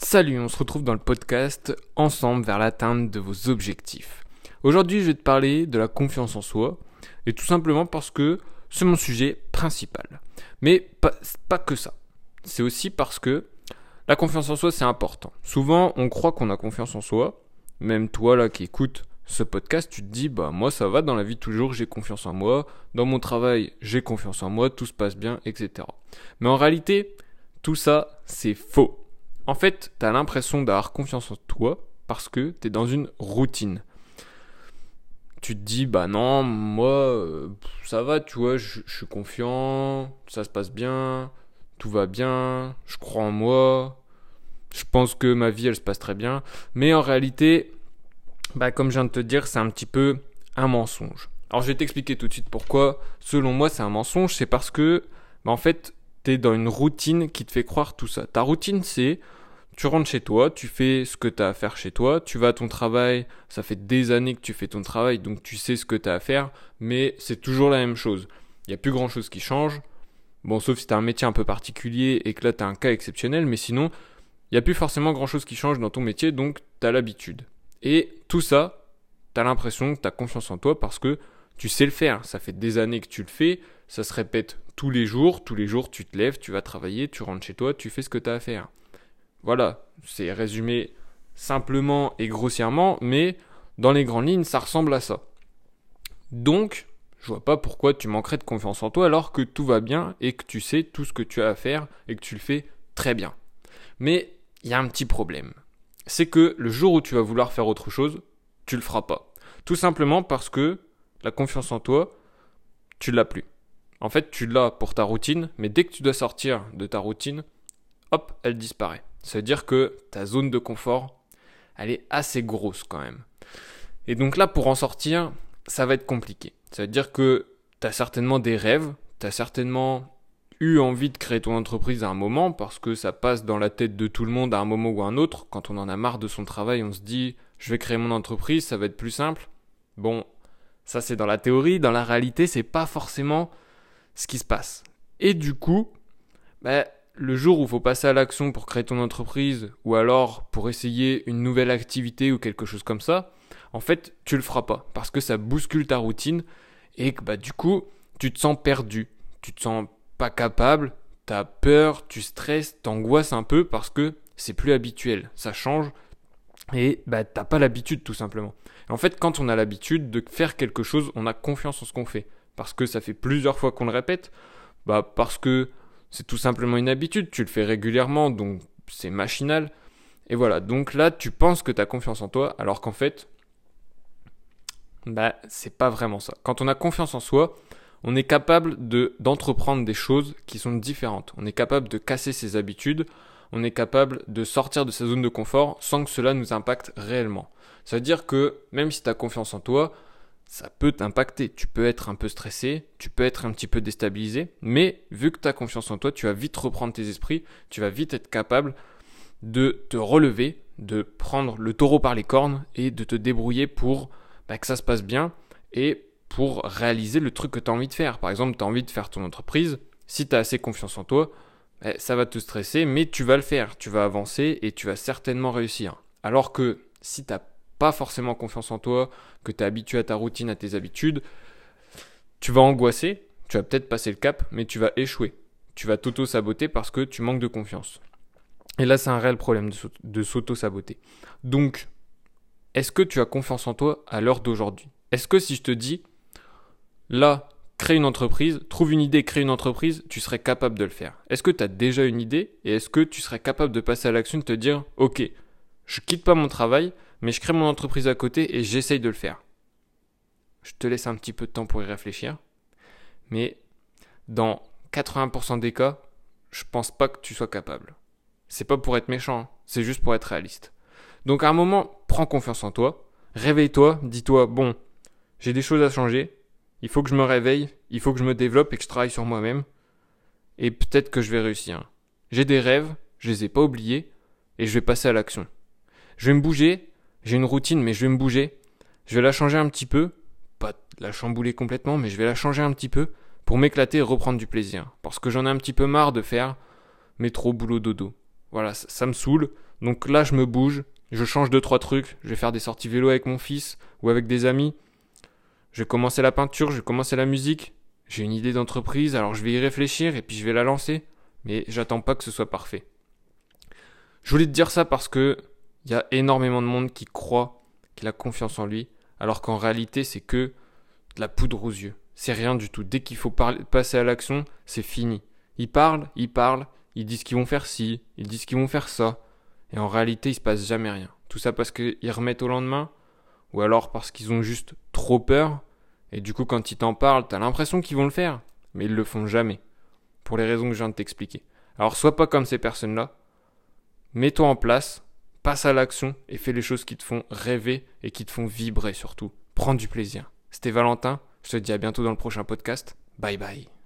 Salut, on se retrouve dans le podcast ensemble vers l'atteinte de vos objectifs. Aujourd'hui, je vais te parler de la confiance en soi, et tout simplement parce que c'est mon sujet principal. Mais pas, que ça. C'est aussi parce que la confiance en soi, c'est important. Souvent, on croit qu'on a confiance en soi, même toi là qui écoutes ce podcast, tu te dis, bah moi ça va dans la vie toujours, j'ai confiance en moi, dans mon travail, j'ai confiance en moi, tout se passe bien, etc. Mais en réalité, tout ça, c'est faux. En fait, tu as l'impression d'avoir confiance en toi parce que tu es dans une routine. Tu te dis, bah non, moi, euh, ça va, tu vois, je, suis confiant, ça se passe bien, tout va bien, je crois en moi, je pense que ma vie, elle se passe très bien. Mais en réalité, bah, comme je viens de te dire, c'est un petit peu un mensonge. Alors je vais t'expliquer tout de suite pourquoi, selon moi, c'est un mensonge. C'est parce que, bah, en fait, tu es dans une routine qui te fait croire tout ça. Ta routine, c'est tu rentres chez toi, tu fais ce que tu as à faire chez toi, tu vas à ton travail, ça fait des années que tu fais ton travail, donc tu sais ce que tu as à faire, mais c'est toujours la même chose. Il n'y a plus grand chose qui change. Bon, sauf si tu as un métier un peu particulier et que là tu as un cas exceptionnel, mais sinon, il n'y a plus forcément grand chose qui change dans ton métier, donc tu as l'habitude. Et tout ça, tu as l'impression que tu as confiance en toi parce que tu sais le faire. Ça fait des années que tu le fais, ça se répète tous les jours, tous les jours tu te lèves, tu vas travailler, tu rentres chez toi, tu fais ce que tu as à faire. Voilà, c'est résumé simplement et grossièrement, mais dans les grandes lignes, ça ressemble à ça. Donc, je vois pas pourquoi tu manquerais de confiance en toi alors que tout va bien et que tu sais tout ce que tu as à faire et que tu le fais très bien. Mais il y a un petit problème. C'est que le jour où tu vas vouloir faire autre chose, tu le feras pas. Tout simplement parce que la confiance en toi, tu l'as plus. En fait, tu l'as pour ta routine, mais dès que tu dois sortir de ta routine, hop, elle disparaît. Ça veut dire que ta zone de confort, elle est assez grosse quand même. Et donc là, pour en sortir, ça va être compliqué. Ça veut dire que tu as certainement des rêves, tu as certainement eu envie de créer ton entreprise à un moment parce que ça passe dans la tête de tout le monde à un moment ou à un autre. Quand on en a marre de son travail, on se dit je vais créer mon entreprise, ça va être plus simple. Bon, ça c'est dans la théorie, dans la réalité, c'est pas forcément ce qui se passe. Et du coup, bah, le jour où il faut passer à l'action pour créer ton entreprise ou alors pour essayer une nouvelle activité ou quelque chose comme ça, en fait, tu le feras pas parce que ça bouscule ta routine et que bah du coup, tu te sens perdu, tu te sens pas capable, tu as peur, tu stresses, t'angoisses un peu parce que c'est plus habituel, ça change et bah t'as pas l'habitude tout simplement. en fait, quand on a l'habitude de faire quelque chose, on a confiance en ce qu'on fait parce que ça fait plusieurs fois qu'on le répète, bah parce que c'est tout simplement une habitude, tu le fais régulièrement, donc c'est machinal. Et voilà, donc là, tu penses que tu as confiance en toi, alors qu'en fait, bah, c'est pas vraiment ça. Quand on a confiance en soi, on est capable de, d'entreprendre des choses qui sont différentes. On est capable de casser ses habitudes, on est capable de sortir de sa zone de confort sans que cela nous impacte réellement. Ça veut dire que même si tu as confiance en toi, ça peut t'impacter. Tu peux être un peu stressé, tu peux être un petit peu déstabilisé, mais vu que tu as confiance en toi, tu vas vite reprendre tes esprits, tu vas vite être capable de te relever, de prendre le taureau par les cornes et de te débrouiller pour bah, que ça se passe bien et pour réaliser le truc que tu as envie de faire. Par exemple, tu as envie de faire ton entreprise, si tu as assez confiance en toi, bah, ça va te stresser, mais tu vas le faire, tu vas avancer et tu vas certainement réussir. Alors que si tu pas forcément confiance en toi, que tu es habitué à ta routine, à tes habitudes, tu vas angoisser, tu vas peut-être passer le cap, mais tu vas échouer. Tu vas t'auto-saboter parce que tu manques de confiance. Et là, c'est un réel problème de s'auto-saboter. Donc, est-ce que tu as confiance en toi à l'heure d'aujourd'hui? Est-ce que si je te dis, là, crée une entreprise, trouve une idée, crée une entreprise, tu serais capable de le faire? Est-ce que tu as déjà une idée? Et est-ce que tu serais capable de passer à l'action, de te dire, ok, je quitte pas mon travail, mais je crée mon entreprise à côté et j'essaye de le faire. Je te laisse un petit peu de temps pour y réfléchir. Mais dans 80% des cas, je pense pas que tu sois capable. C'est pas pour être méchant, hein. c'est juste pour être réaliste. Donc à un moment, prends confiance en toi, réveille-toi, dis-toi, bon, j'ai des choses à changer, il faut que je me réveille, il faut que je me développe et que je travaille sur moi-même, et peut-être que je vais réussir. J'ai des rêves, je les ai pas oubliés, et je vais passer à l'action. Je vais me bouger, j'ai une routine, mais je vais me bouger. Je vais la changer un petit peu. Pas la chambouler complètement, mais je vais la changer un petit peu pour m'éclater et reprendre du plaisir. Parce que j'en ai un petit peu marre de faire métro, boulot, dodo. Voilà, ça, me saoule. Donc là, je me bouge, je change deux trois trucs, je vais faire des sorties vélo avec mon fils ou avec des amis. Je vais commencer la peinture, je vais commencer la musique. J'ai une idée d'entreprise, alors je vais y réfléchir et puis je vais la lancer. Mais j'attends pas que ce soit parfait. Je voulais te dire ça parce que il y a énormément de monde qui croit qu'il a confiance en lui, alors qu'en réalité c'est que de la poudre aux yeux. C'est rien du tout. Dès qu'il faut passer à l'action, c'est fini. Ils parlent, ils parlent, ils disent qu'ils vont faire ci, ils disent qu'ils vont faire ça. Et en réalité, il se passe jamais rien. Tout ça parce qu'ils remettent au lendemain, ou alors parce qu'ils ont juste trop peur, et du coup, quand ils t'en parlent, t'as l'impression qu'ils vont le faire, mais ils le font jamais. Pour les raisons que je viens de t'expliquer. Alors, sois pas comme ces personnes-là. Mets-toi en place, passe à l'action et fais les choses qui te font rêver et qui te font vibrer surtout. Prends du plaisir. C'était Valentin. Je te dis à bientôt dans le prochain podcast. Bye bye.